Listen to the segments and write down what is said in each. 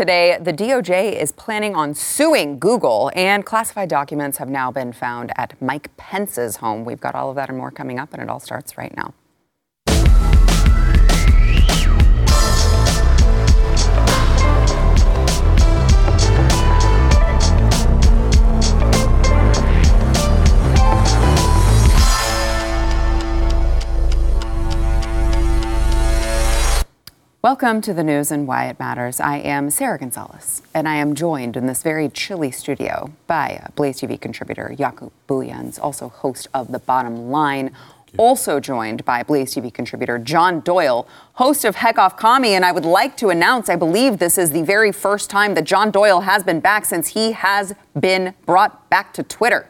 Today, the DOJ is planning on suing Google, and classified documents have now been found at Mike Pence's home. We've got all of that and more coming up, and it all starts right now. Welcome to the news and why it matters. I am Sarah Gonzalez, and I am joined in this very chilly studio by Blaze TV contributor Jaco Booyens, also host of The Bottom Line. Also joined by Blaze TV contributor John Doyle, host of Heck Off Commie. And I would like to announce, I believe this is the very first time that John Doyle has been back since he has been brought back to Twitter.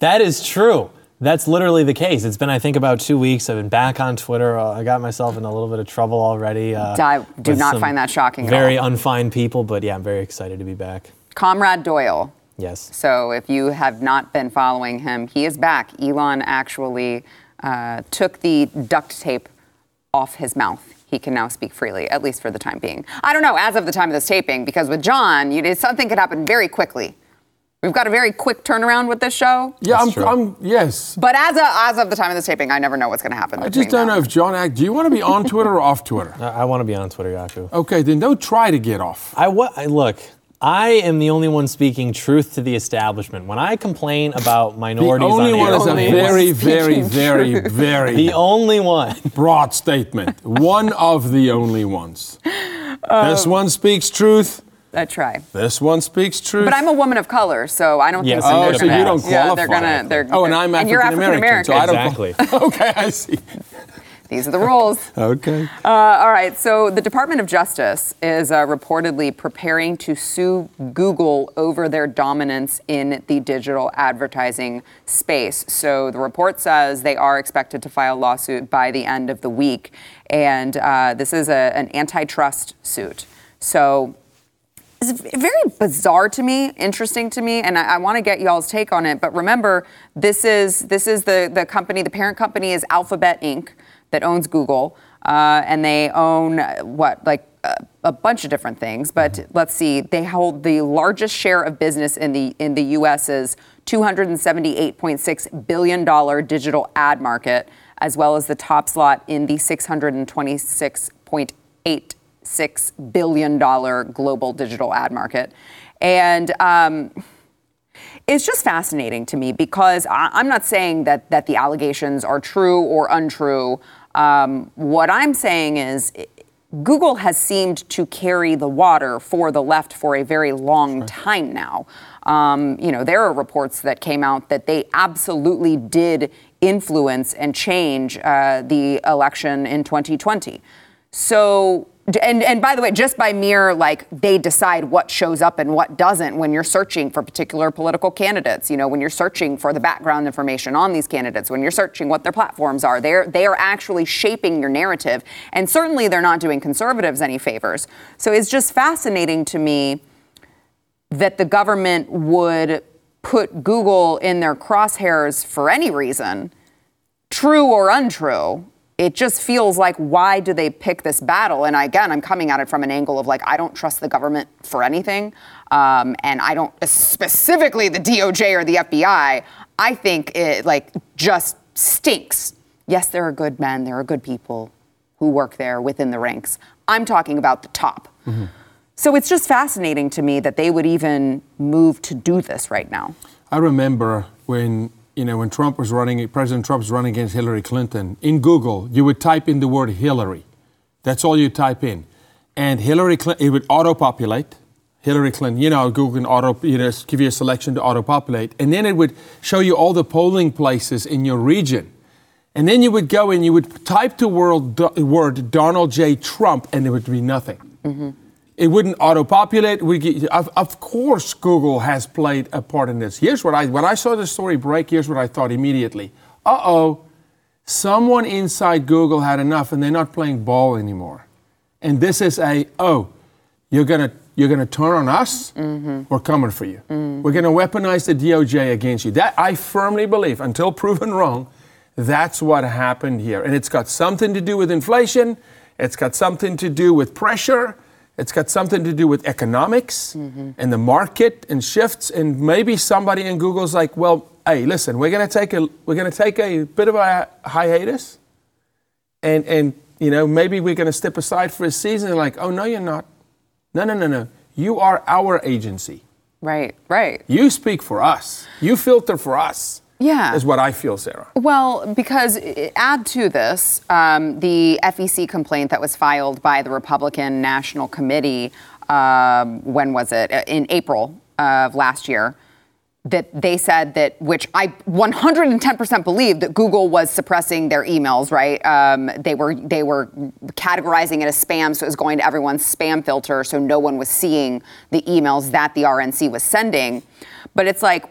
That is true. That's literally the case. It's been, I think, about two weeks. I've been back on Twitter. Uh, I got myself in a little bit of trouble already. Uh, I do not find that shocking Very at all. unfine people, but yeah, I'm very excited to be back. Comrade Doyle. Yes. So if you have not been following him, he is back. Elon actually uh, took the duct tape off his mouth. He can now speak freely, at least for the time being. I don't know, as of the time of this taping, because with John, you, did something could happen very quickly. We've got a very quick turnaround with this show. Yeah, I'm. I'm. Yes. But as, a, as of the time of this taping, I never know what's going to happen. I just don't now know if John Act. Do you want to be on Twitter or off Twitter? I, I want to be on Twitter, Jaco. Okay, then don't try to get off. I, wa- I look. I am the only one speaking truth to the establishment. When I complain about minorities The minorities only on one air, is a only very, very, speaking very, very the only one. broad statement. One of the only ones. this um, one speaks truth. I try. This one speaks truth. But I'm a woman of color, so I don't Yes, think and Oh, you're so you gonna don't pass. qualify. Yeah, they're gonna. They're, Oh, and I'm you're African American, so I don't. Exactly. okay, I see. These are the rules. Okay. Uh, all right, so the Department of Justice is uh, reportedly preparing to sue Google over their dominance in the digital advertising space. So the report says they are expected to file a lawsuit by the end of the week, and uh, this is a, an antitrust suit. So it's very bizarre to me, interesting to me, and I, I want to get y'all's take on it. But remember, this is this is the the company. The parent company is Alphabet Inc. that owns Google, uh, and they own uh, what like a, a bunch of different things. But let's see, they hold the largest share of business in the in the U.S.'s 278.6 billion dollar digital ad market, as well as the top slot in the 626.8 six billion dollar global digital ad market, and um, it's just fascinating to me because I, I'm not saying that that the allegations are true or untrue. Um, what I'm saying is. Google has seemed to carry the water for the left for a very long time now. Um, you know, there are reports that came out that they absolutely did influence and change uh, the election in 2020. So, and, and by the way, just by mere like they decide what shows up and what doesn't when you're searching for particular political candidates, you know, when you're searching for the background information on these candidates, when you're searching what their platforms are, they're, they are actually shaping your narrative. And certainly they're not doing conservatives any favors. So it's just fascinating to me that the government would put Google in their crosshairs for any reason, true or untrue. It just feels like why do they pick this battle? And again, I'm coming at it from an angle of like I don't trust the government for anything, um, and I don't specifically the DOJ or the FBI. I think it like just stinks. Yes, there are good men, there are good people who work there within the ranks. I'm talking about the top. So it's just fascinating to me that they would even move to do this right now. I remember when you know when Trump was running, President Trump was running against Hillary Clinton. In Google, you would type in the word Hillary. That's all you type in, and Hillary Clinton it would auto-populate. Hillary Clinton, you know, Google can auto, you know, give you a selection to auto-populate, and then it would show you all the polling places in your region. And then you would go and you would type the word, word Donald J. Trump, and there would be nothing. Mm-hmm. It wouldn't auto-populate. We get, of, of course, Google has played a part in this. Here's what I when I saw the story break. Here's what I thought immediately. Uh oh, someone inside Google had enough, and they're not playing ball anymore. And this is a oh, you're gonna you're gonna turn on us. We're coming for you. We're gonna weaponize the DOJ against you. That I firmly believe, until proven wrong, that's what happened here. And it's got something to do with inflation. It's got something to do with pressure. It's got something to do with economics mm-hmm. and the market and shifts. And maybe somebody in Google's like, well, hey, listen, we're gonna take a we're gonna take a bit of a hiatus, and and you know maybe we're gonna step aside for a season. They're like, oh no, you're not. No, no, no, no. You are our agency. Right, right. You speak for us. You filter for us. Yeah. Is what I feel, Sarah. Well, because add to this um, the FEC complaint that was filed by the Republican National Committee. Um, when was it? Uh, In April of last year. That they said that, which I 110% believe that Google was suppressing their emails. Right? Um, they were they were categorizing it as spam, so it was going to everyone's spam filter, so no one was seeing the emails that the RNC was sending. But it's like,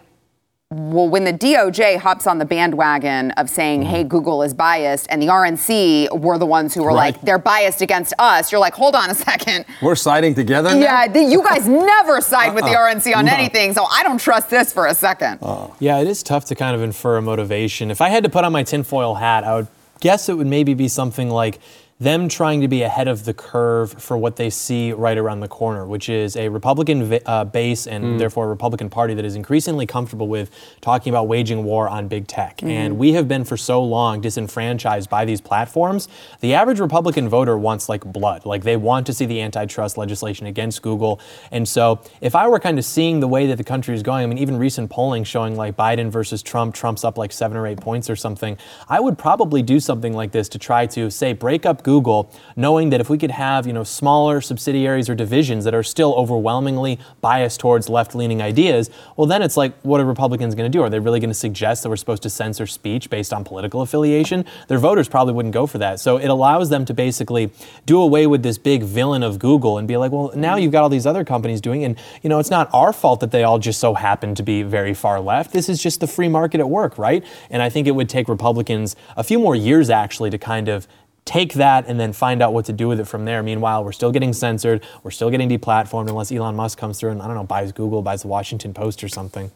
well, when the DOJ hops on the bandwagon of saying, mm-hmm. hey, Google is biased, and the RNC were the ones who were Right. like, they're biased against us, you're like, hold on a second. We're siding together now? Yeah, the, you guys never side with the uh-uh. RNC on anything, so I don't trust this for a second. Uh-uh. Yeah, it is tough to kind of infer a motivation. If I had to put on my tinfoil hat, I would guess it would maybe be something like them trying to be ahead of the curve for what they see right around the corner, which is a Republican uh, base and therefore a Republican Party that is increasingly comfortable with talking about waging war on big tech. And we have been for so long disenfranchised by these platforms. The average Republican voter wants like blood, like they want to see the antitrust legislation against Google. And so if I were kind of seeing the way that the country is going, I mean, even recent polling showing like Biden versus Trump, Trump's up like seven or eight points or something, I would probably do something like this to try to say break up Google, knowing that if we could have, you know, smaller subsidiaries or divisions that are still overwhelmingly biased towards left-leaning ideas, well then it's like what are Republicans going to do? Are they really going to suggest that we're supposed to censor speech based on political affiliation? Their voters probably wouldn't go for that. So it allows them to basically do away with this big villain of Google and be like, well, now you've got all these other companies doing, and you know, it's not our fault that they all just so happen to be very far left. This is just the free market at work, right? And I think it would take Republicans a few more years actually to kind of take that and then find out what to do with it from there. Meanwhile, we're still getting censored, we're still getting deplatformed unless Elon Musk comes through and I don't know, buys Google, buys the Washington Post or something.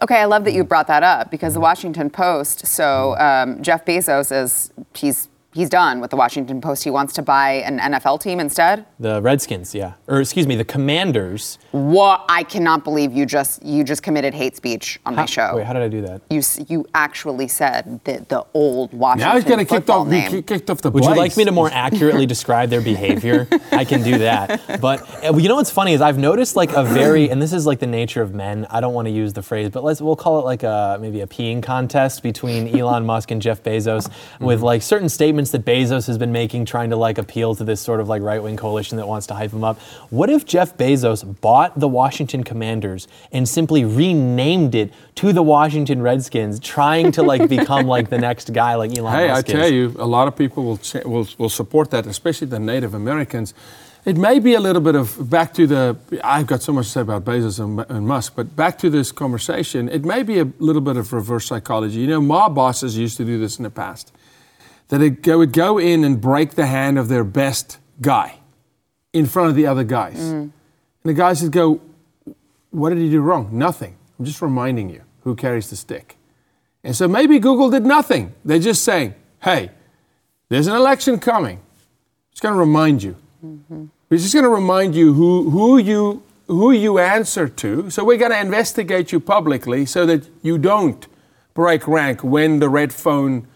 Okay, I love that you brought that up because the Washington Post. So um, Jeff Bezos is he's he's done with the Washington Post. He wants to buy an NFL team instead. The Redskins, yeah. Or excuse me, the Commanders. What? I cannot believe you just you just committed hate speech on my show. Wait, how did I do that? you you actually said the the old Washington Now he's getting kicked off, name. ki- kicked off the Would you like me to more accurately describe their behavior? I can do that. But uh, you know what's funny is I've noticed like a very, and this is like the nature of men. I don't want to use the phrase, but let's we'll call it like a maybe a peeing contest between Elon Musk and Jeff Bezos, with like certain statements that Bezos has been making, trying to like appeal to this sort of like right wing coalition that wants to hype him up. What if Jeff Bezos bought the Washington Commanders and simply renamed it to the Washington Redskins, trying to like become like the next guy like Elon Hey, I Musk is? tell you, a lot of people will, cha- will will support that, especially the Native Americans. It may be a little bit of back to the. I've got so much to say about Bezos and, and Musk, but back to this conversation, it may be a little bit of reverse psychology. You know, mob bosses used to do this in the past. That it would go in and break the hand of their best guy in front of the other guys, mm. and the guys would go, "What did he do wrong? Nothing. I'm just reminding you who carries the stick." And so maybe Google did nothing. They're just saying, hey, there's an election coming. It's going to remind you. Mm-hmm. It's just going to remind you who, who, you, who you answer to. So we're going to investigate you publicly so that you don't break rank when the red phone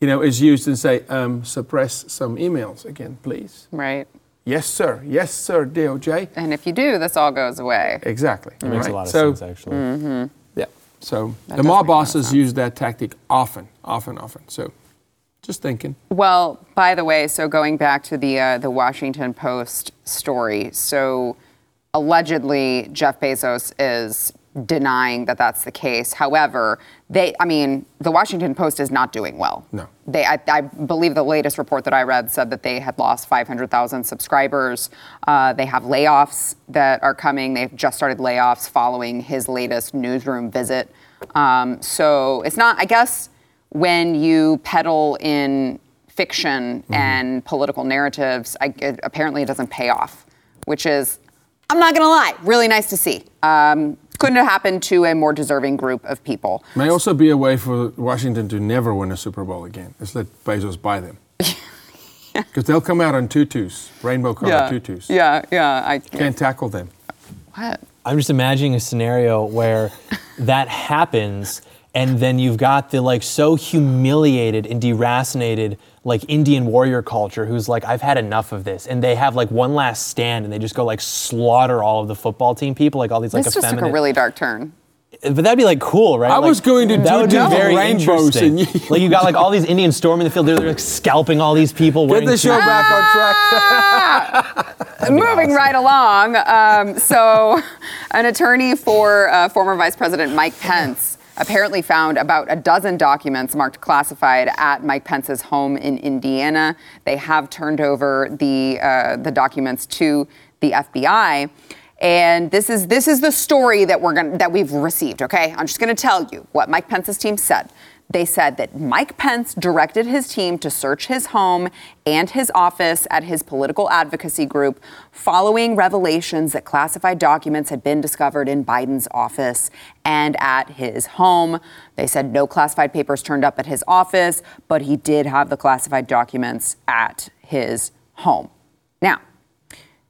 you know, is used and say, um, suppress some emails again, please. right. Yes, sir. Yes, sir, DOJ. And if you do, this all goes away. Exactly. It makes right? a lot of so, sense, actually. Yeah. So That the mob make a lot of bosses use that tactic often, often, often. So just thinking. Well, by the way, so going back to the uh, the Washington Post story, so allegedly Jeff Bezos is denying that that's the case. However, they, I mean, the Washington Post is not doing well. No. They, I, I believe the latest report that I read said that they had lost 500,000 subscribers. Uh, they have layoffs that are coming. They've just started layoffs following his latest newsroom visit. Um, so it's not, I guess, when you peddle in fiction and political narratives, I, it, apparently it doesn't pay off, which is, I'm not gonna lie, really nice to see. Um, couldn't have happened to a more deserving group of people. May also be a way for Washington to never win a Super Bowl again. Is let Bezos buy them. Because they'll come out on tutus, rainbow colored yeah, tutus. yeah, yeah. I Can't tackle them. What? I'm just imagining a scenario where that happens and then you've got the like so humiliated and deracinated like Indian warrior culture who's like I've had enough of this and they have like one last stand and they just go like slaughter all of the football team people like all these like This just took a really dark turn. but that'd be like cool, right? I Like, was going to that do would be very rainbows interesting. and you- like you got like all these Indians storming the field. They're, they're like scalping all these people. Get the show suits. back on track. Moving right along. Um, so, an attorney for uh, former Vice President Mike Pence apparently found about a dozen documents marked classified at Mike Pence's home in Indiana. They have turned over the uh, the documents to the FBI. And this is this is the story that we're going that we've received, okay? I'm just going to tell you what Mike Pence's team said. They said that Mike Pence directed his team to search his home and his office at his political advocacy group following revelations that classified documents had been discovered in Biden's office and at his home. They said no classified papers turned up at his office, but he did have the classified documents at his home. Now,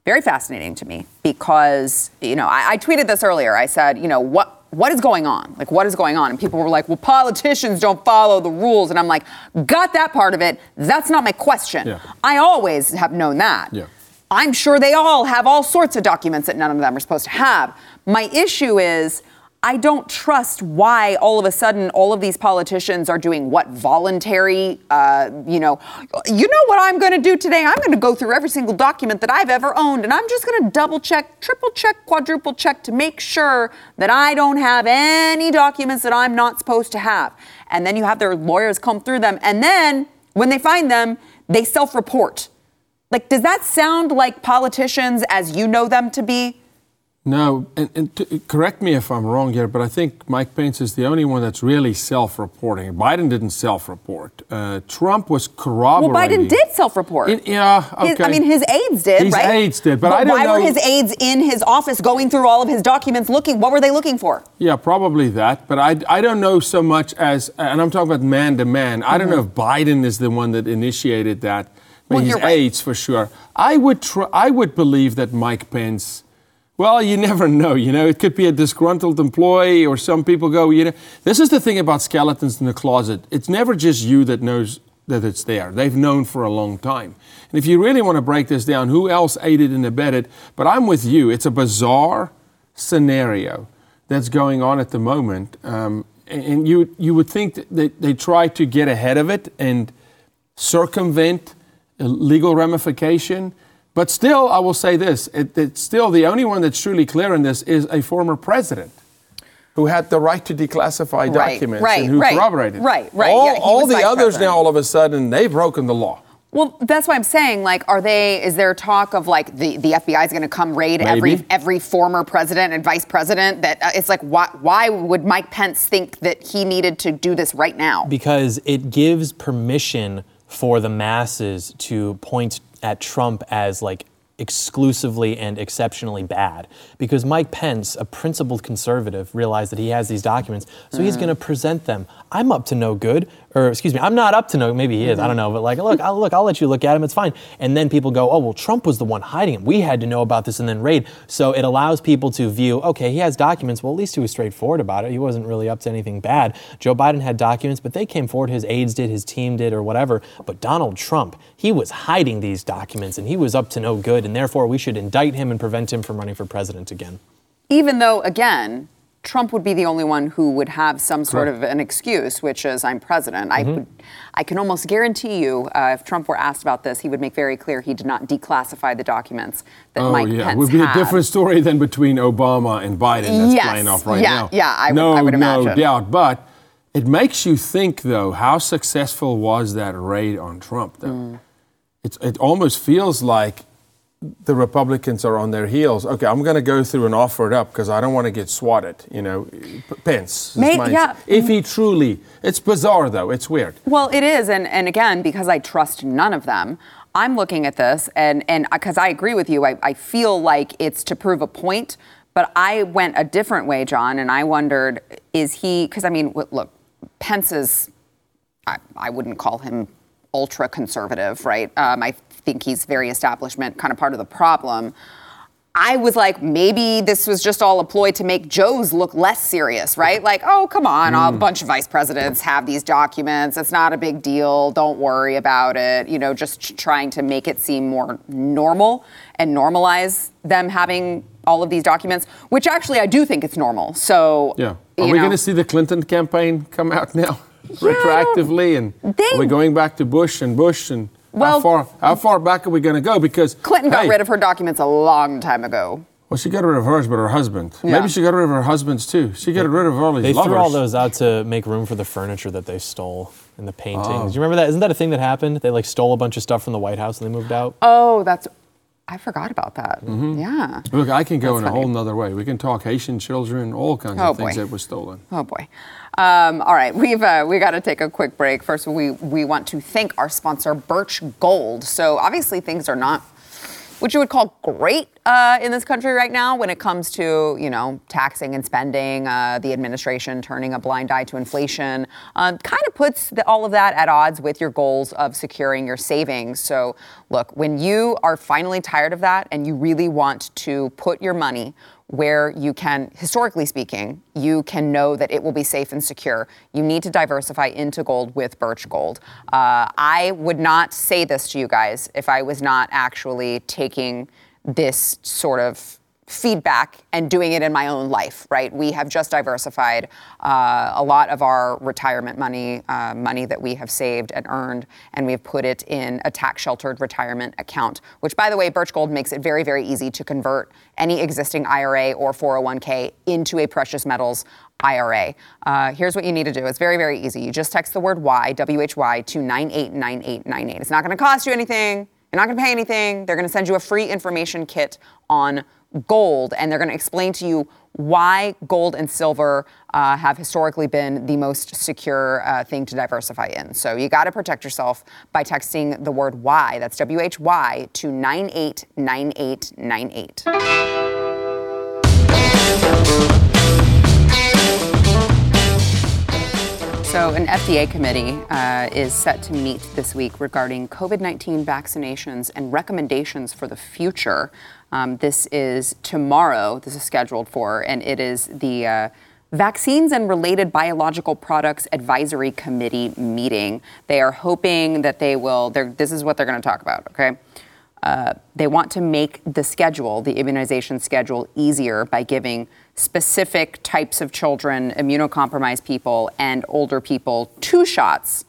very fascinating to me because you know I, I tweeted this earlier. I said, you know, what what is going on? Like, what is going on? And people were like, well, politicians don't follow the rules. And I'm like, got that part of it. That's not my question. Yeah. I always have known that. Yeah. I'm sure they all have all sorts of documents that none of them are supposed to have. My issue is. I don't trust why all of a sudden all of these politicians are doing what voluntary, uh, you know, you know what I'm going to do today? I'm going to go through every single document that I've ever owned and I'm just going to double check, triple check, quadruple check to make sure that I don't have any documents that I'm not supposed to have. And then you have their lawyers comb through them. And then when they find them, they self report. Like, does that sound like politicians as you know them to be? No, and, and to, correct me if I'm wrong here, but I think Mike Pence is the only one that's really self-reporting. Biden didn't self-report. Uh, Trump was corroborating. Well. Biden did self-report. In- yeah, okay. His- I mean, his aides did, His right? aides did, but I don't why were his aides in his office going through all of his documents, looking? What were they looking for? Yeah, probably that. But I, I don't know so much as, and I'm talking about man to man. I don't know if Biden is the one that initiated that. But Well, his right. aides for sure. I would tr- I would believe that Mike Pence. Well, you never know. You know, it could be a disgruntled employee, or some people go. You know, this is the thing about skeletons in the closet. It's never just you that knows that it's there. They've known for a long time. And if you really want to break this down, who else aided and abetted? But I'm with you. It's a bizarre scenario that's going on at the moment. Um, and you, you would think that they, try to get ahead of it and circumvent legal ramification. But still, I will say this it, it's still the only one that's truly clear in this is a former president. Who had the right to declassify Right, documents right, and who right, corroborated? right, right, All, yeah, all the others president. now, all of a sudden, they've broken the law. Well, that's why I'm saying, like, are they? Is there talk of like the, the FBI is going to come raid every every former president and vice president? That uh, it's like, why why would Mike Pence think that he needed to do this right now? because it gives permission for the masses to point at Trump as like exclusively and exceptionally bad. Because Mike Pence, a principled conservative, realized that he has these documents, so he's mm. going to present them. I'm up to no good, or excuse me, I'm not up to no. Maybe he is. I don't know, but like, look, I'll, look, I'll let you look at him. It's fine. And then people go, oh well, Trump was the one hiding him. We had to know about this and then raid. So it allows people to view, okay, he has documents. Well, at least he was straightforward about it. He wasn't really up to anything bad. Joe Biden had documents, but they came forward. His aides did, his team did, or whatever. But Donald Trump, he was hiding these documents, and he was up to no good. And therefore, we should indict him and prevent him from running for president again. Even though, again, Trump would be the only one who would have some sort of an excuse, which is I'm president. I would, I can almost guarantee you, uh, if Trump were asked about this, he would make very clear he did not declassify the documents that Oh Mike yeah, Pence it would be had. a different story than between Obama and Biden that's Yes. playing off right Yeah, now. yeah, I would- no, I would no doubt. But it makes you think, though, how successful was that raid on Trump? Though Mm. it's, it almost feels like the Republicans are on their heels. Okay, I'm going to go through and offer it up because I don't want to get swatted. You know, Pence. May- yeah. If he truly, it's bizarre though. It's weird. Well, it is, and, and again, because I trust none of them, I'm looking at this, and and because I agree with you, I, I feel like it's to prove a point. But I went a different way, John, and I wondered, is he? Because I mean, look, Pence is, I, I wouldn't call him ultra conservative, right? Um, I think he's very establishment, kind of part of the problem. I was like, maybe this was just all a ploy to make Joe's look less serious, right? Like, oh, come on, a mm. bunch of vice presidents have these documents. It's not a big deal. Don't worry about it. You know, just trying to make it seem more normal and normalize them having all of these documents, which actually I do think it's normal. So, Yeah. Are we going to see the Clinton campaign come out now, retroactively, and They- are we going back to Bush and Bush and Well- how far how far back are we going to go? Because Clinton got hey, rid of her documents a long time ago. Well, she got rid of hers, but her husband. Yeah. Maybe she got rid of her husband's too. She got rid of all these They lovers. threw all those out to make room for the furniture that they stole and the paintings. Oh. Do you remember that? Isn't that a thing that happened? They like stole a bunch of stuff from the White House and they moved out. Oh, that's. I forgot about that. Mm-hmm. Yeah. Look, I can go That's in a whole nother way. We can talk Haitian children, all kinds Oh, of things boy. that were stolen. Oh boy. Um, all right, we've uh, we got to take a quick break. First, we we want to thank our sponsor, Birch Gold. So obviously things are not what you would call great uh, in this country right now when it comes to you know taxing and spending. Uh, the administration turning a blind eye to inflation um, kind of puts the, all of that at odds with your goals of securing your savings. So look, when you are finally tired of that and you really want to put your money where you can, historically speaking, you can know that it will be safe and secure. You need to diversify into gold with Birch Gold. Uh, I would not say this to you guys if I was not actually taking this sort of feedback and doing it in my own life, right? We have just diversified uh, a lot of our retirement money, uh, money that we have saved and earned, and we've put it in a tax sheltered retirement account, which, by the way, Birch Gold makes it very, very easy to convert any existing IRA or 401k into a precious metals IRA. Uh, here's what you need to do. It's very, very easy. You just text the word Y, W-H-Y, to 989898. It's not going to cost you anything. You're not going to pay anything. They're going to send you a free information kit on gold, and they're going to explain to you why gold and silver uh, have historically been the most secure uh, thing to diversify in. So you got to protect yourself by texting the word why, that's W H Y, to 989898. So, an FDA committee uh, is set to meet this week regarding COVID 19 vaccinations and recommendations for the future. Um, this is tomorrow, this is scheduled for, and it is the uh, Vaccines and Related Biological Products Advisory Committee meeting. They are hoping that they will, this is what they're going to talk about, okay? Uh, they want to make the schedule, the immunization schedule, easier by giving specific types of children, immunocompromised people, and older people two shots,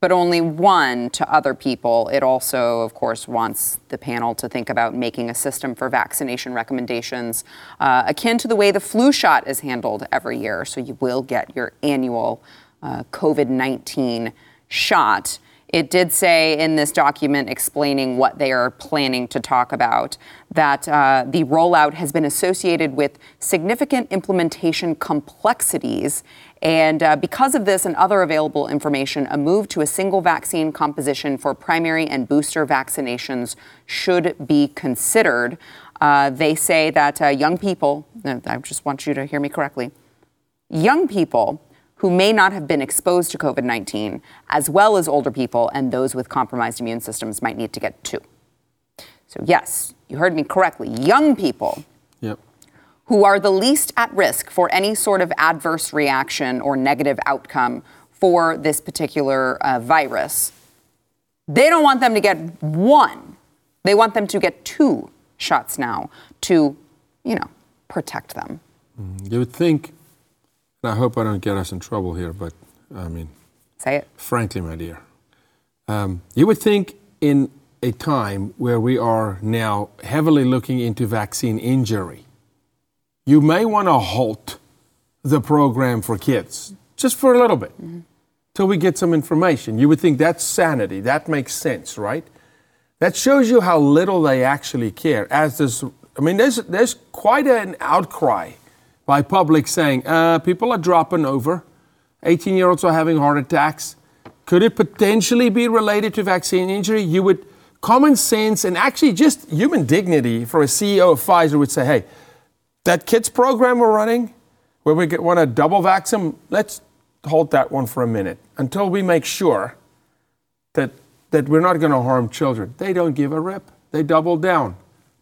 but only one to other people. It also, of course, wants the panel to think about making a system for vaccination recommendations uh, akin to the way the flu shot is handled every year. So you will get your annual uh, COVID 19 shot. It did say in this document explaining what they are planning to talk about that uh, the rollout has been associated with significant implementation complexities. And uh, because of this and other available information, a move to a single vaccine composition for primary and booster vaccinations should be considered. Uh, they say that uh, young people, I just want you to hear me correctly, young people who may not have been exposed to COVID 19, as well as older people and those with compromised immune systems, might need to get two. So, yes, you heard me correctly. Young people. Who are the least at risk for any sort of adverse reaction or negative outcome for this particular uh, virus, they don't want them to get one. They want them to get two shots now to, you know, protect them. You would think, and I hope I don't get us in trouble here, but I mean, Say it. frankly, my dear, um, you would think in a time where we are now heavily looking into vaccine injury, you may want to halt the program for kids just for a little bit till we get some information. You would think that's sanity. That makes sense, right? That shows you how little they actually care. As this, I mean, there's there's quite an outcry by public saying uh, people are dropping over. 18 year olds are having heart attacks. Could it potentially be related to vaccine injury? You would, common sense and actually just human dignity for a CEO of Pfizer would say, hey, that kids program we're running, where we want to double vax them, let's hold that one for a minute until we make sure that that we're not going to harm children. They don't give a rip. They double down.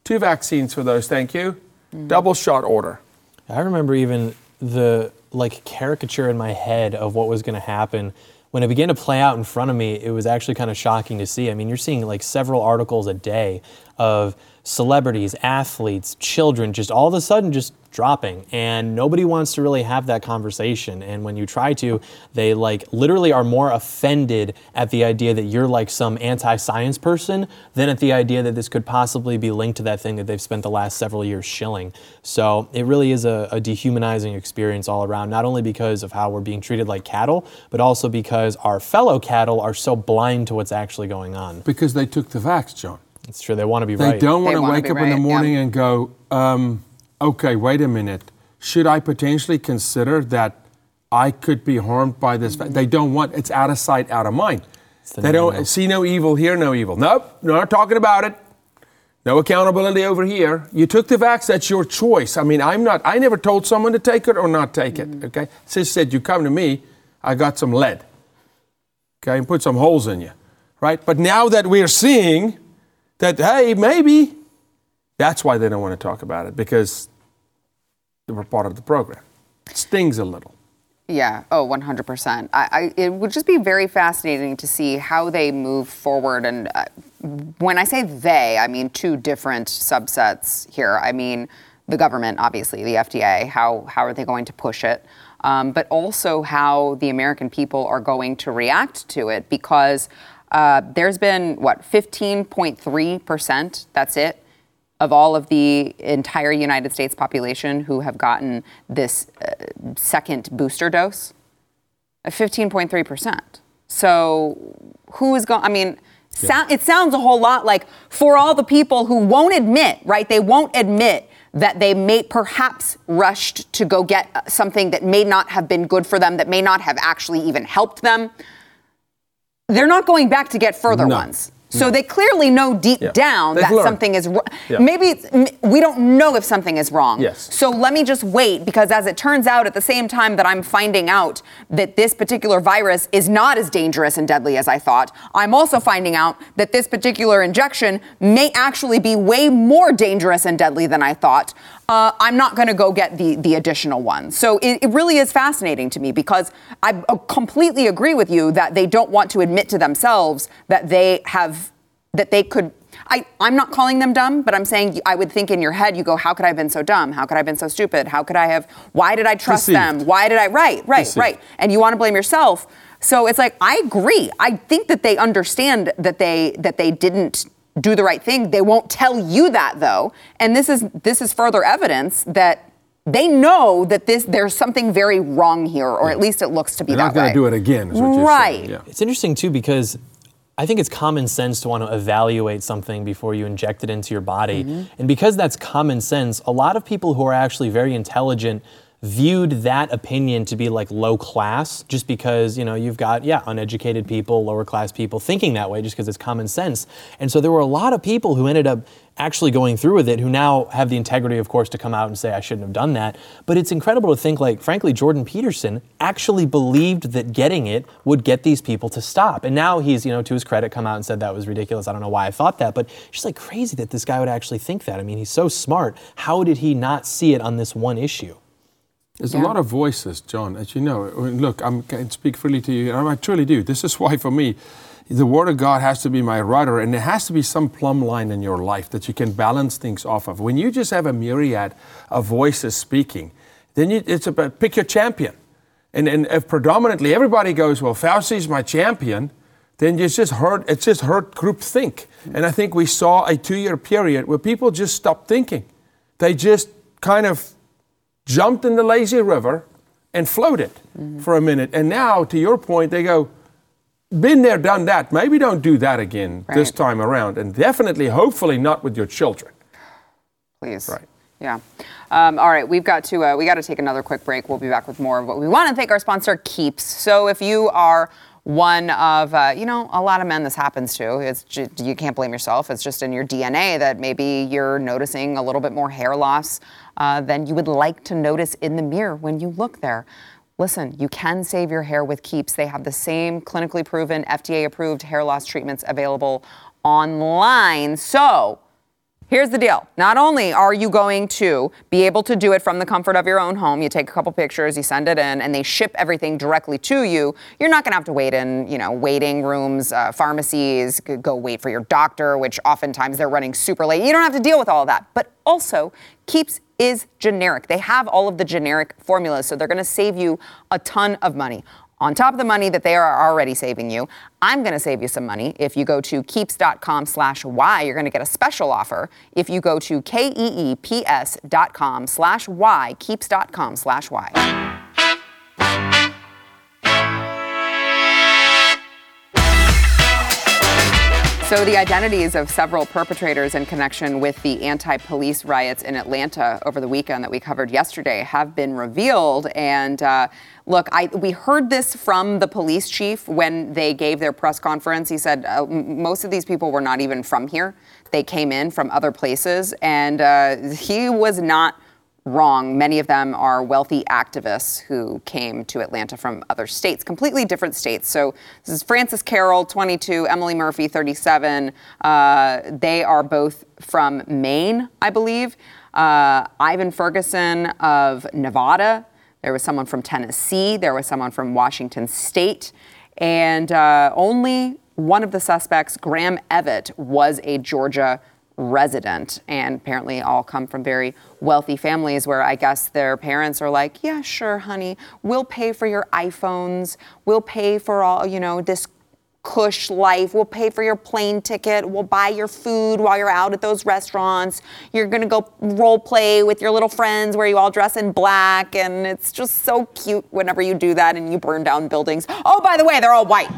Two vaccines for those, thank you. Mm-hmm. Double shot order. I remember even the like caricature in my head of what was going to happen when it began to play out in front of me. It was actually kind of shocking to see. I mean, you're seeing like several articles a day of celebrities, athletes, children, just all of a sudden just dropping. And nobody wants to really have that conversation. And when you try to they like literally are more offended at the idea that you're like some anti-science person than at the idea that this could possibly be linked to that thing that they've spent the last several years shilling. So it really is a, a dehumanizing experience all around not only because of how we're being treated like cattle but also because our fellow cattle are so blind to what's actually going on. Because they took the vax, John. It's true they want to be They right don't want They to wanna wake be up in the morning yeah. and go, um, okay, wait a minute. Should I potentially consider that I could be harmed by this? va-" They don't want it's out of sight, out of mind. the They don't no-no. see no evil, hear no evil. Nope, not talking about it. No accountability over here. You took the vax, that's your choice. I mean, I'm not, I never told someone to take it or not take it, okay? Sis said, you come to me, I got some lead, okay, and put some holes in you, right? But now that we're seeing that, hey, maybe, that's why they don't want to talk about it because they were part of the program. It stings a little. Yeah. Oh, 100%. I, I, it would just be very fascinating to see how they move forward. And uh, when I say they, I mean two different subsets here. I mean the government, obviously, the FDA. How how are they going to push it? Um, but also how the American people are going to react to it because uh, there's been what 15.3 percent. That's it of all of the entire United States population who have gotten this uh, second booster dose? Uh, 15.3%. So who is going, I mean, sou- it sounds a whole lot like for all the people who won't admit, right? They won't admit that they may perhaps rushed to go get uh, something that may not have been good for them, that may not have actually even helped them. They're not going back to get further No. ones. So they clearly know deep Yeah. down They've that learned. something is wrong. Yeah. Maybe m- we don't know if something is wrong. Yes. So let me just wait because as it turns out, at the same time that I'm finding out that this particular virus is not as dangerous and deadly as I thought, I'm also finding out that this particular injection may actually be way more dangerous and deadly than I thought. Uh, I'm not going to go get the the additional one. So it, it really is fascinating to me because I uh, completely agree with you that they don't want to admit to themselves that they have that they could I, I'm not calling them dumb, but I'm saying I would think in your head, you go, how could I have been so dumb? How could I have been so stupid? How could I have, why did I trust them? Why did I, right, right, Deceived. right. And you want to blame yourself. So it's like, I agree. I think that they understand that they, that they didn't do the right thing. They won't tell you that though. And this is, this is further evidence that they know that this, there's something very wrong here, or at least it looks to be They're that not going to do it again, is what you're Right. saying. Yeah. It's interesting too because I think it's common sense to want to evaluate something before you inject it into your body. Mm-hmm. And because that's common sense, a lot of people who are actually very intelligent viewed that opinion to be like low class just because, you know, you've got yeah, uneducated people, lower class people thinking that way just because it's common sense. And so there were a lot of people who ended up actually going through with it who now have the integrity of course to come out and say I shouldn't have done that. But it's incredible to think like frankly Jordan Peterson actually believed that getting it would get these people to stop. And now he's, you know, to his credit come out and said that was ridiculous. I don't know why I thought that, but it's just like crazy that this guy would actually think that. I mean, he's so smart. How did he not see it on this one issue? There's Yeah. a lot of voices, John, as you know. Look, I can speak freely to you, and I truly do. This is why, for me, the Word of God has to be my rudder, and there has to be some plumb line in your life that you can balance things off of. When you just have a myriad of voices speaking, then you, it's about pick your champion. And, and if predominantly everybody goes, well, Fauci's my champion, then it's just hurt, it's just hurt group think. And I think we saw a two-year period where people just stopped thinking. They just kind of jumped in the lazy river and floated for a minute. And now, to your point, they go, been there, done that. Maybe don't do that again this time around. And definitely, hopefully, not with your children. please. Right. Yeah. Um, all right, we've got to uh, we got to take another quick break. We'll be back with more of what we want to thank our sponsor Keeps. So if you are one of uh, you know a lot of men this happens to it's you can't blame yourself it's just in your dna that maybe you're noticing a little bit more hair loss uh, than you would like to notice in the mirror when you look there listen, you can save your hair with Keeps. They have the same clinically proven, FDA approved hair loss treatments available online. So, Here's the deal. Not only are you going to be able to do it from the comfort of your own home, you take a couple pictures, you send it in, and they ship everything directly to you. You're not going to have to wait in, you know, waiting rooms, uh, pharmacies, go wait for your doctor, which oftentimes they're running super late. You don't have to deal with all of that. But also, Keeps is generic. They have all of the generic formulas, so they're going to save you a ton of money on top of the money that they are already saving you, I'm going to save you some money. If you go to keeps.com slash Y, you're going to get a special offer. If you go to K-E-E-P-S.com slash Y, keeps.com slash Y. So, the identities of several perpetrators in connection with the anti police riots in Atlanta over the weekend that we covered yesterday have been revealed. And uh, look, I, we heard this from the police chief when they gave their press conference. He said uh, most of these people were not even from here, they came in from other places. And uh, he was not wrong. Many of them are wealthy activists who came to Atlanta from other states, completely different states. So this is Frances Carroll, 22, Emily Murphy, 37. Uh, they are both from Maine, I believe. Uh, Ivan Ferguson of Nevada. There was someone from Tennessee. There was someone from Washington State. And uh, only one of the suspects, Graham Evett, was a Georgia resident and apparently all come from very wealthy families where I guess their parents are like, yeah, sure, honey, we'll pay for your iPhones, we'll pay for all, you know, this cush life. We'll pay for your plane ticket. We'll buy your food while you're out at those restaurants. You're gonna go role play with your little friends where you all dress in black, and it's just so cute whenever you do that and you burn down buildings. Oh, by the way, they're all white.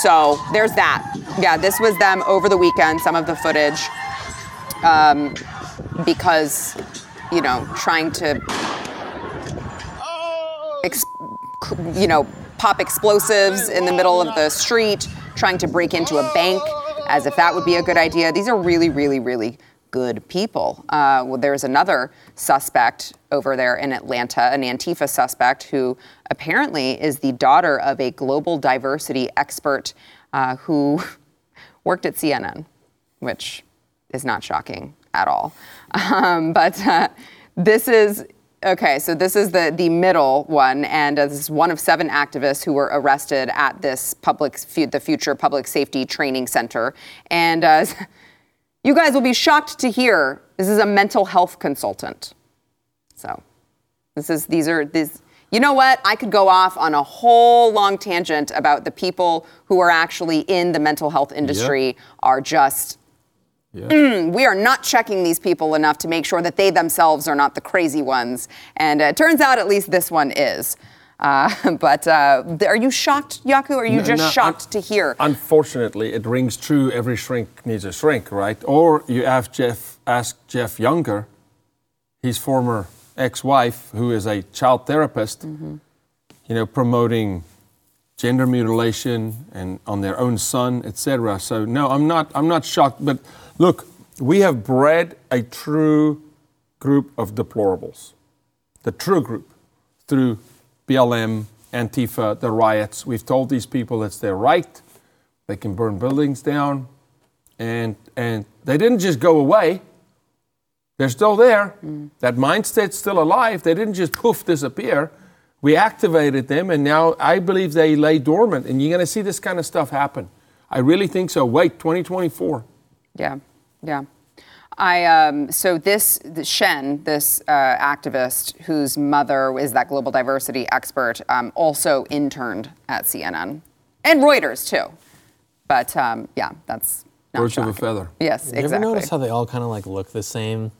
So there's that. Yeah, this was them over the weekend, some of the footage um, because, you know, trying to, ex- you know, pop explosives in the middle of the street, trying to break into a bank as if that would be a good idea. These are really, really, really good people. Uh, well, there's another suspect over there in Atlanta, an Antifa suspect who apparently is the daughter of a global diversity expert uh, who worked at CNN, which is not shocking at all. Um, but uh, this is okay. So this is the the middle one, and uh, this is one of seven activists who were arrested at this public the Future Public Safety Training Center, and uh, you guys will be shocked to hear this is a mental health consultant. So this is these are these. You know what? I could go off on a whole long tangent about the people who are actually in the mental health industry yep. are just yeah. Mm, we are not checking these people enough to make sure that they themselves are not the crazy ones. And it turns out at least this one is. Uh, but uh, are you shocked, Jaco? Are you no, just no, shocked un- to hear? Unfortunately, it rings true. Every shrink needs a shrink, right? Or you ask Jeff, ask Jeff Younger, his former ex-wife, who is a child therapist, mm-hmm. you know, promoting gender mutilation and on their own son, etc. So no, I'm not. I'm not shocked, but Look, we have bred a true group of deplorables, the true group, through BLM, Antifa, the riots. We've told these people it's their right. They can burn buildings down. And, and they didn't just go away. They're still there. Mm. That mind state's still alive. They didn't just poof disappear. We activated them, and now I believe they lay dormant. And you're going to see this kind of stuff happen. I really think so. Wait, 2024. Yeah, yeah. I um, so this, Shen, this uh, activist whose mother is that global diversity expert, um, also interned at CNN and Reuters too. But um, yeah, that's birds of a feather. Yes, you exactly. You ever notice how they all kind of like look the same?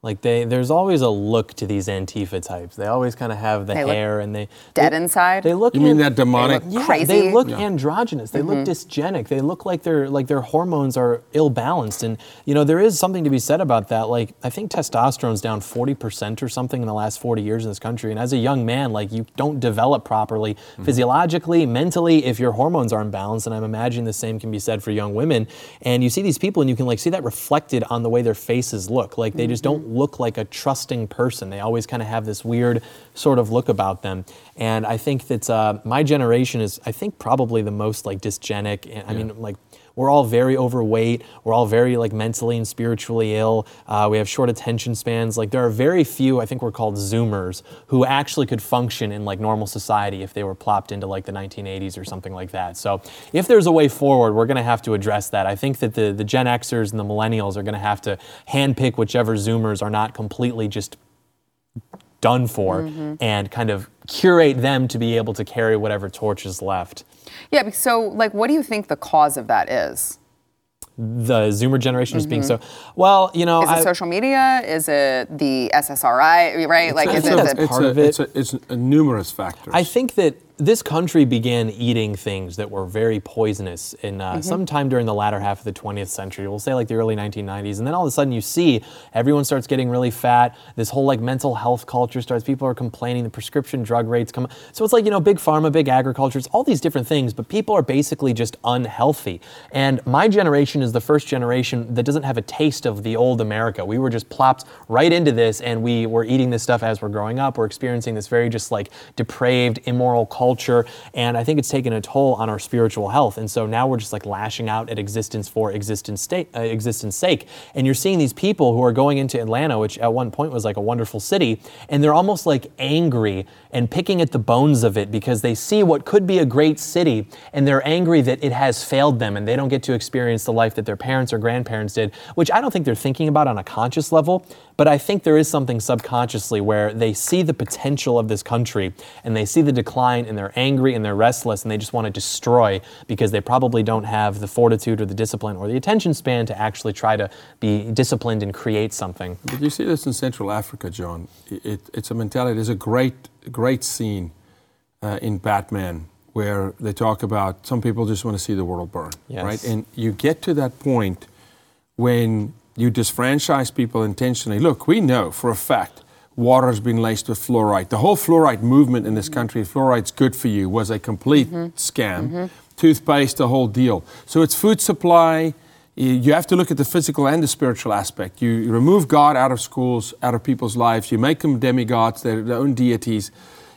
Like they, there's always a look to these Antifa types. They always kind of have the they hair and they dead they, inside. They look. You mean that demonic? They look crazy. They look yeah. androgynous. They mm-hmm. look dysgenic. They look like their like their hormones are ill balanced. And you know there is something to be said about that. Like I think testosterone's down 40 percent or something in the last 40 years in this country. And as a young man, like you don't develop properly mm-hmm. physiologically, mentally if your hormones are imbalanced. And I'm imagining the same can be said for young women. And you see these people and you can like see that reflected on the way their faces look. Like they mm-hmm. just don't don't look like a trusting person. They always kind of have this weird sort of look about them. And I think that uh, my generation is, I think, probably the most like dysgenic. I mean, like we're all very overweight. We're all very like mentally and spiritually ill. Uh, we have short attention spans. Like there are very few, I think we're called Zoomers, who actually could function in like normal society if they were plopped into like the 1980s or something like that. So if there's a way forward, we're going to have to address that. I think that the, the Gen Xers and the millennials are going to have to handpick whichever Zoomers are not completely just done for Mm-hmm. and kind of curate them to be able to carry whatever torch is left. Yeah. So, like, what do you think the cause of that is? The Zoomer generation is being so well, you know. Mm-hmm. Is it I- social media? Is it the SSRI? Right? Like, I is think it it's part a, of it. It's, a, it's a numerous factors. I think that this country began eating things that were very poisonous in uh, sometime during the latter half of the 20th century. We'll say like the early 1990s, and then all of a sudden you see everyone starts getting really fat. This whole like mental health culture starts. People are complaining. The prescription drug rates come. So it's like you know, big pharma, big agriculture. It's all these different things, but people are basically just unhealthy. And my generation is the first generation that doesn't have a taste of the old America. We were just plopped right into this, and we were eating this stuff as we're growing up. We're experiencing this very just like depraved, immoral culture, and I think it's taken a toll on our spiritual health. And so now we're just like lashing out at existence for existence state, uh, existence sake. And you're seeing these people who are going into Atlanta, which at one point was like a wonderful city, and they're almost like angry and picking at the bones of it because they see what could be a great city, and they're angry that it has failed them, and they don't get to experience the life that their parents or grandparents did, which I don't think they're thinking about on a conscious level. But I think there is something subconsciously where they see the potential of this country and they see the decline and they're angry and they're restless and they just want to destroy because they probably don't have the fortitude or the discipline or the attention span to actually try to be disciplined and create something. But you see this in Central Africa, John. It, it- it's a mentality. There's a great, great scene uh, in Batman where they talk about some people just want to see the world burn, Yes. right? And you get to that point when you disfranchise people intentionally. Look, we know for a fact water's been laced with fluoride. The whole fluoride movement in this mm-hmm. country, fluoride's good for you, was a complete mm-hmm. scam. Mm-hmm. Toothpaste, the whole deal. So it's food supply. You have to look at the physical and the spiritual aspect. You remove God out of schools, out of people's lives. You make them demigods, they're their own deities.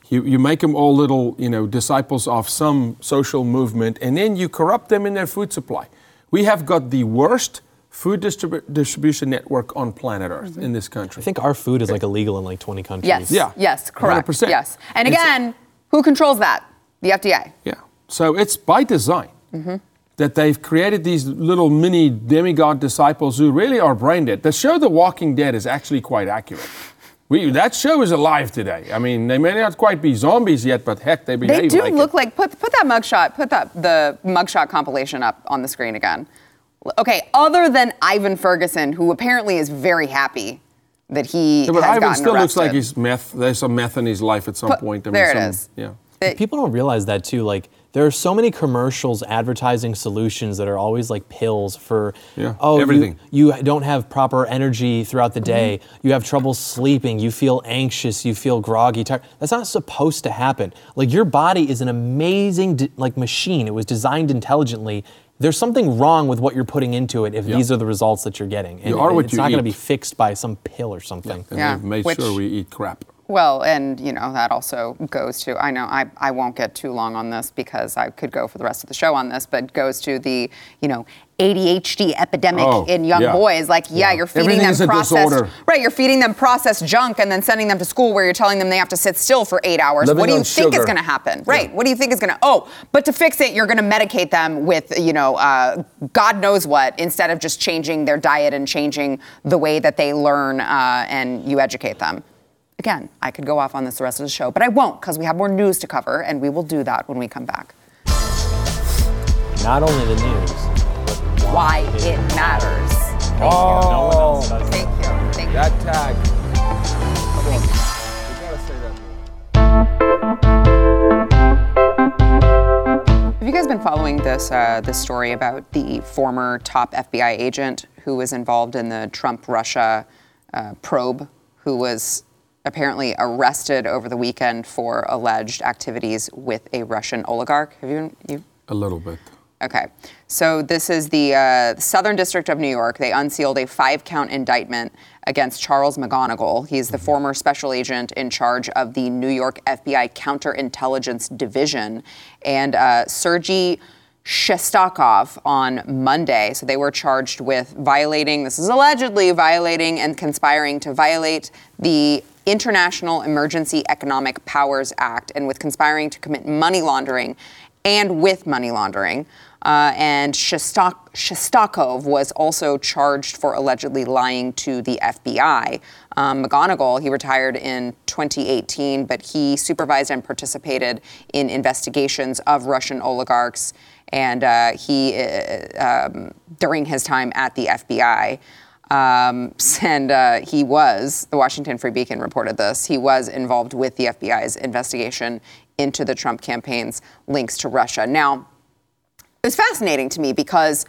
You, you make them all little, you know, disciples of some social movement, and then you corrupt them in their food supply. We have got the worst food distribu- distribution network on planet Earth mm-hmm. in this country. I think our food is like illegal in like 20 countries. yes. Yeah. Yes. Correct. 100%. Yes. And It's- again, who controls that? The FDA. Yeah. So it's by design mm-hmm. that they've created these little mini demigod disciples who really are brain dead. The show The Walking Dead is actually quite accurate. We, that show is alive today. I mean, they may not quite be zombies yet, but heck, they behave They do like look it. like put put that mugshot, put that the mugshot compilation up on the screen again. Okay, other than Ivan Ferguson, who apparently is very happy that he Yeah, but has Ivan gotten still looks like he's meth. There's some meth in his life at some Put- point. I mean, there it some- is. Yeah. That- People don't realize that too. Like there are so many commercials advertising solutions that are always like pills for Yeah, oh everything. You, don't have proper energy throughout the day. Mm-hmm. You have trouble sleeping. You feel anxious. You feel groggy. Tired. That's not supposed to happen. Like your body is an amazing d- like machine. It was designed intelligently. There's something wrong with what you're putting into it if Yeah. these are the results that you're getting. And You are it- what it's you not going to be fixed by some pill or something. And Yeah, they've made which- sure we eat crap. Well, and you know that also goes to I know I, I won't get too long on this because I could go for the rest of the show on this, but goes to the you know ADHD epidemic Oh, in young yeah. boys. Like, yeah, Yeah. you're feeding them processed right. You're feeding them processed junk and then sending them to school where you're telling them they have to sit still for eight hours. Living what do you think is going to happen? Right. What do you think is going to? Oh, but to fix it, you're going to medicate them with you know uh, God knows what instead of just changing their diet and changing the way that they learn uh, and you educate them. Again, I could go off on this the rest of the show, but I won't because we have more news to cover, and we will do that when we come back. Not only the news, but Why it matters. no one else does that. Thank you. Thank you. That tag. Come on. We gotta say that more. Have you guys been following this uh, this story about the former top FBI agent who was involved in the Trump Russia uh, probe, who was apparently arrested over the weekend for alleged activities with a Russian oligarch? Have you you A little bit. Okay. So this is the uh, Southern District of New York. They unsealed a five count indictment against Charles McGonigal. He's the former special agent in charge of the New York FBI Counterintelligence Division. And uh, Sergei Shestakov on Monday. So they were charged with violating, this is allegedly violating and conspiring to violate the International Emergency Economic Powers Act and with conspiring to commit money laundering and with money laundering. Uh, and Shestakov was also charged for allegedly lying to the FBI. Um, McGonigal, he retired in 2018, but he supervised and participated in investigations of Russian oligarchs. And uh, he, uh, um, during his time at the FBI, um, and uh, he was, the Washington Free Beacon reported this, he was involved with the FBI's investigation into the Trump campaign's links to Russia. Now, it was fascinating to me because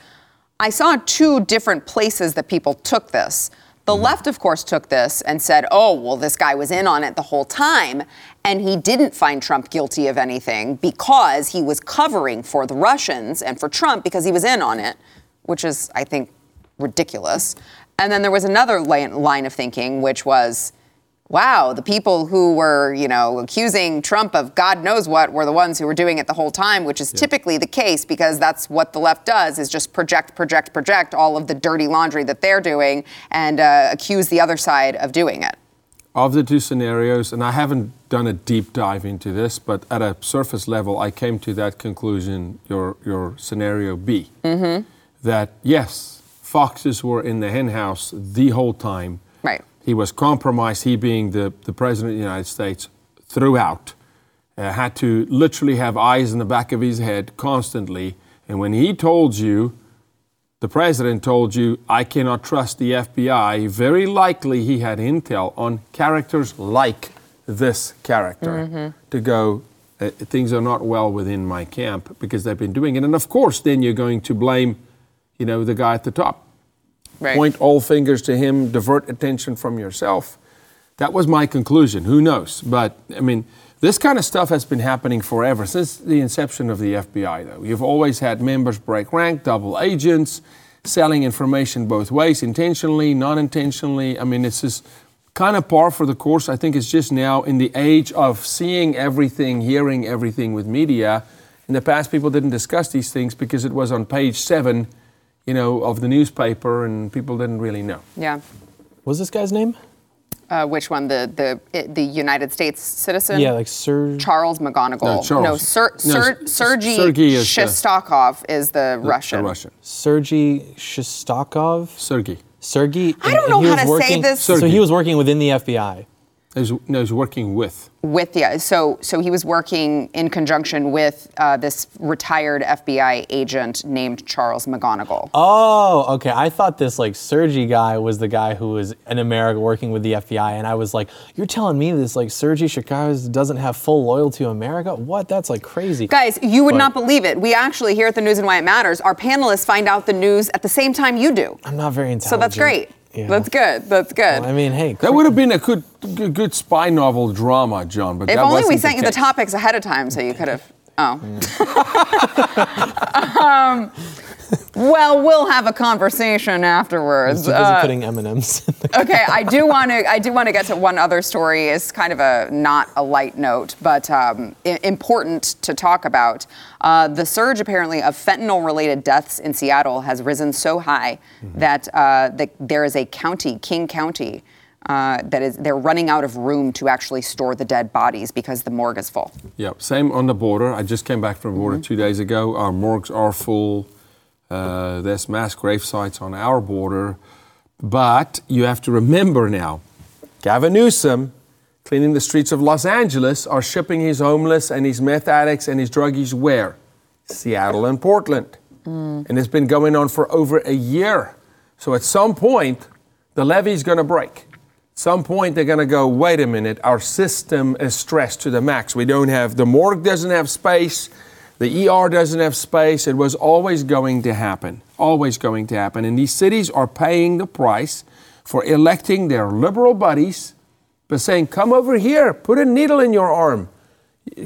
I saw two different places that people took this. The left, of course, took this and said, oh, well, this guy was in on it the whole time, and he didn't find Trump guilty of anything because he was covering for the Russians and for Trump because he was in on it, which is, I think, ridiculous. And then there was another line of thinking, which was, wow, the people who were, you know, accusing Trump of God knows what were the ones who were doing it the whole time, which is yeah. typically the case because that's what the left does is just project, project, project all of the dirty laundry that they're doing and uh, accuse the other side of doing it. Of the two scenarios, and I haven't done a deep dive into this, but at a surface level, I came to that conclusion, your, your scenario B, mm-hmm. that yes, foxes were in the henhouse the whole time. Right he was compromised, he being the, the President of the United States, throughout. Uh, had to literally have eyes in the back of his head constantly. And when he told you, the President told you, I cannot trust the FBI, very likely he had intel on characters like this character mm-hmm. to go, uh, things are not well within my camp because they've been doing it. And of course, then you're going to blame, you know, the guy at the top right. point all fingers to him, divert attention from yourself. That was my conclusion. Who knows? But I mean, this kind of stuff has been happening forever since the inception of the FBI, though. You've always had members break rank, double agents, selling information both ways, intentionally, non intentionally. I mean, it's just kind of par for the course. I think it's just now in the age of seeing everything, hearing everything with media. In the past, people didn't discuss these things because it was on page seven you know, of the newspaper, and people didn't really know. Yeah. What was this guy's name? Uh, which one? The the the United States citizen? Yeah, like Sir Charles McGonigal. No, Charles. No, Sir, Sir, no, Sergei Shestakov is the, the Russian. The Russian. Sergei Shestakov. Sergei. Sergei. I don't know how to working, say this. So he was working within the FBI. He's, no, he's working with. With the so so he was working in conjunction with uh, this retired FBI agent named Charles McGonigal. Oh, okay. I thought this like Sergey guy was the guy who was in America working with the FBI, and I was like, you're telling me this like Sergey Chicago doesn't have full loyalty to America? What? That's like crazy. Guys, you would but, not believe it. We actually here at the News and Why It Matters, our panelists find out the news at the same time you do. I'm not very intelligent. So that's great. Yeah. That's good. That's good. Well, I mean, hey, that would have been a good, good, good spy novel drama, John. But if only we sent you the topics ahead of time, so you could have. Oh. um, well, we'll have a conversation afterwards. Too uh, putting M and M's. okay, I do want to. I do want to get to one other story. It's kind of a not a light note, but um, I- important to talk about. Uh, the surge apparently of fentanyl-related deaths in Seattle has risen so high mm-hmm. that, uh, that there is a county, King County. Uh, that is, they're running out of room to actually store the dead bodies because the morgue is full. Yeah, same on the border. I just came back from the border mm-hmm. two days ago. Our morgues are full. Uh, there's mass grave sites on our border. But you have to remember now, Gavin Newsom, cleaning the streets of Los Angeles, are shipping his homeless and his meth addicts and his druggies where? Seattle and Portland. Mm. And it's been going on for over a year. So at some point, the levee's going to break. At some point, they're going to go, wait a minute, our system is stressed to the max. We don't have, the morgue doesn't have space. The ER doesn't have space. It was always going to happen, always going to happen. And these cities are paying the price for electing their liberal buddies by saying, come over here, put a needle in your arm.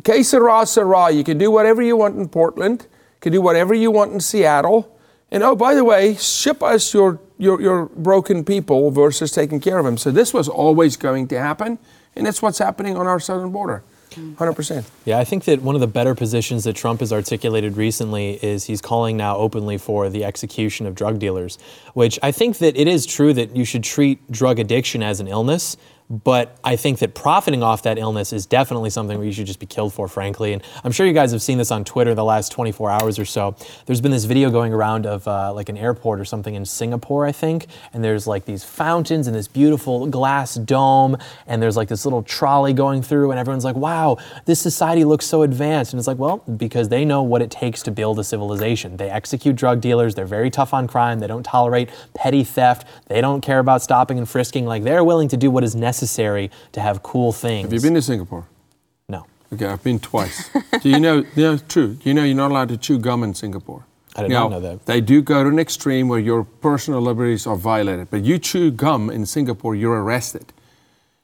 Que sera, sera. You can do whatever you want in Portland. you can do whatever you want in Seattle. And oh, by the way, ship us your, your, your broken people versus taking care of them. So this was always going to happen, and that's what's happening on our southern border. 100%. Yeah, I think that one of the better positions that Trump has articulated recently is he's calling now openly for the execution of drug dealers, which I think that it is true that you should treat drug addiction as an illness, but I think that profiting off that illness is definitely something you should just be killed for, frankly. And I'm sure you guys have seen this on Twitter the last 24 hours or so. There's been this video going around of uh, like an airport or something in Singapore, I think, and there's like these fountains and this beautiful glass dome, and there's like this little trolley going through, and everyone's like, wow, this society looks so advanced. And it's like, well, because they know what it takes to build a civilization. They execute drug dealers, they're very tough on crime, they don't tolerate petty theft, they don't care about stopping and frisking. Like, they're willing to do what is necessary necessary to have cool things. Have you been to Singapore? No. Okay, I've been twice. do you know? Yeah, true. Do you know you're not allowed to chew gum in Singapore? I did now, not know that. They do go to an extreme where your personal liberties are violated. But you chew gum in Singapore, you're arrested.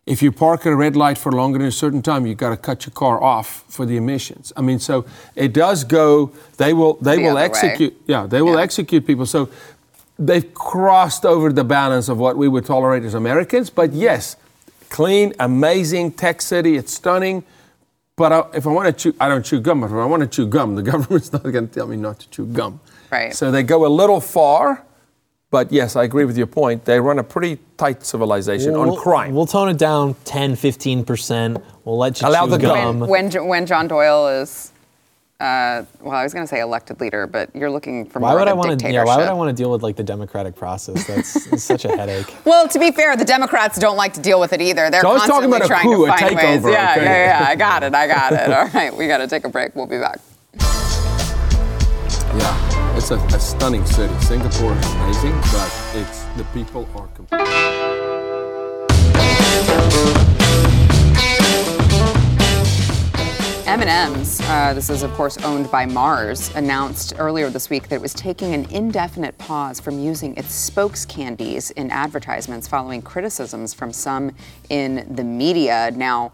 If you park at a red light for longer than a certain time, you've got to cut your car off for the emissions. I mean, so it does go. They will. They The will execute. way. Yeah, they will Yeah. execute people. So they've crossed over the balance of what we would tolerate as Americans. But yes, clean, amazing, tech city, it's stunning. But I, if I want to chew, I don't chew gum. But if I want to chew gum, the government's not going to tell me not to chew gum. Right. So they go a little far. But yes, I agree with your point. They run a pretty tight civilization on We'll- crime. We'll tone it down 10, 15%. We'll let you Allow chew the gum. gum. When, when, when John Doyle is, uh, well, I was going to say elected leader, but you're looking for why more would of I a want to? dictatorship. Yeah, why would I want to deal with like the democratic process? That's such a headache. Well, to be fair, the Democrats don't like to deal with it either. They're So I was talking constantly about a trying coup, a to find ways. takeover, Yeah, okay. yeah, yeah. I got it. I got it. All right, we got to take a break. We'll be back. yeah, it's a, a stunning city. Singapore is amazing, but it's the people are. Completely M&M's, uh, this is of course owned by Mars, announced earlier this week that it was taking an indefinite pause from using its spokes candies in advertisements following criticisms from some in the media. Now,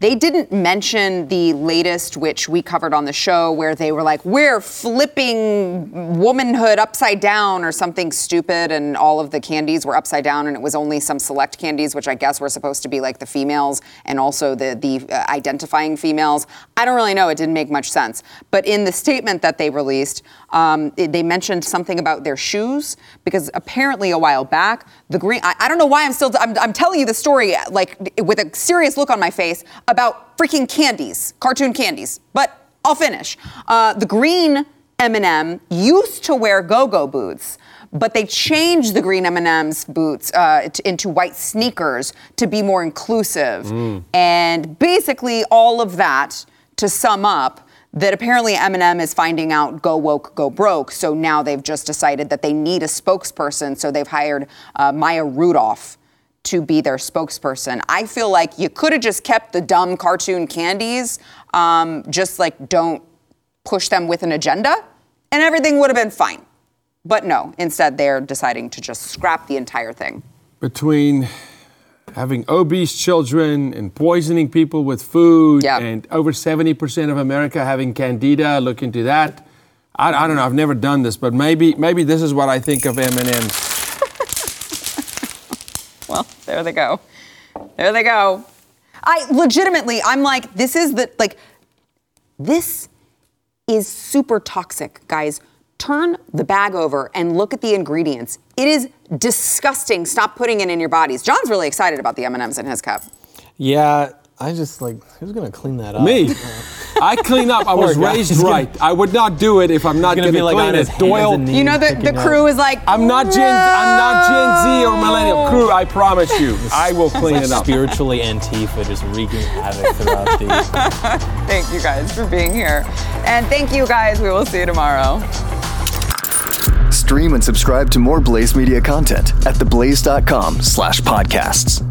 they didn't mention the latest, which we covered on the show, where they were like, we're flipping womanhood upside down or something stupid, and all of the candies were upside down, and it was only some select candies, which I guess were supposed to be like the females and also the, the uh, identifying females. I don't really know. It didn't make much sense. But in the statement that they released, um, it- they mentioned something about their shoes, because apparently a while back, the green, I, I don't know why I'm still, I'm, I'm telling you the story like with a serious look on my face about freaking candies, cartoon candies. But I'll finish. Uh, the green M&M used to wear go-go boots, but they changed the green M&M's boots uh, t- into white sneakers to be more inclusive. And basically, all of that to sum up. That apparently M&M is finding out go woke, go broke. So now they've just decided that they need a spokesperson. So they've hired uh, Maya Rudolph to be their spokesperson. I feel like you could have just kept the dumb cartoon candies, um, just like don't push them with an agenda, and everything would have been fine. But no, instead they're deciding to just scrap the entire thing. between having obese children and poisoning people with food Yeah. and over 70% of America having candida, look into that. I, I don't know, I've never done this, but maybe maybe this is what I think of M&M's. Well, there they go. There they go. I legitimately, I'm like, this is the, like, this is super toxic, guys. Turn the bag over and look at the ingredients. It is disgusting. Stop putting it in your bodies. John's really excited about the M&Ms in his cup. Yeah, I just like who's gonna clean that up? Me. I clean up. I was Poor guy. raised He's gonna- right. I would not do it if I'm not gonna going to be like clean on it. his hands Doyle, and knees. You know, the, the picking up. crew is like, I'm not Gen I'm not Gen Z or millennial crew. I promise you. I will clean it up. Spiritually Antifa just wreaking havoc throughout the. Thank you guys for being here. And thank you guys. We will see you tomorrow. Stream and subscribe to more Blaze Media content at theblaze.com slash podcasts.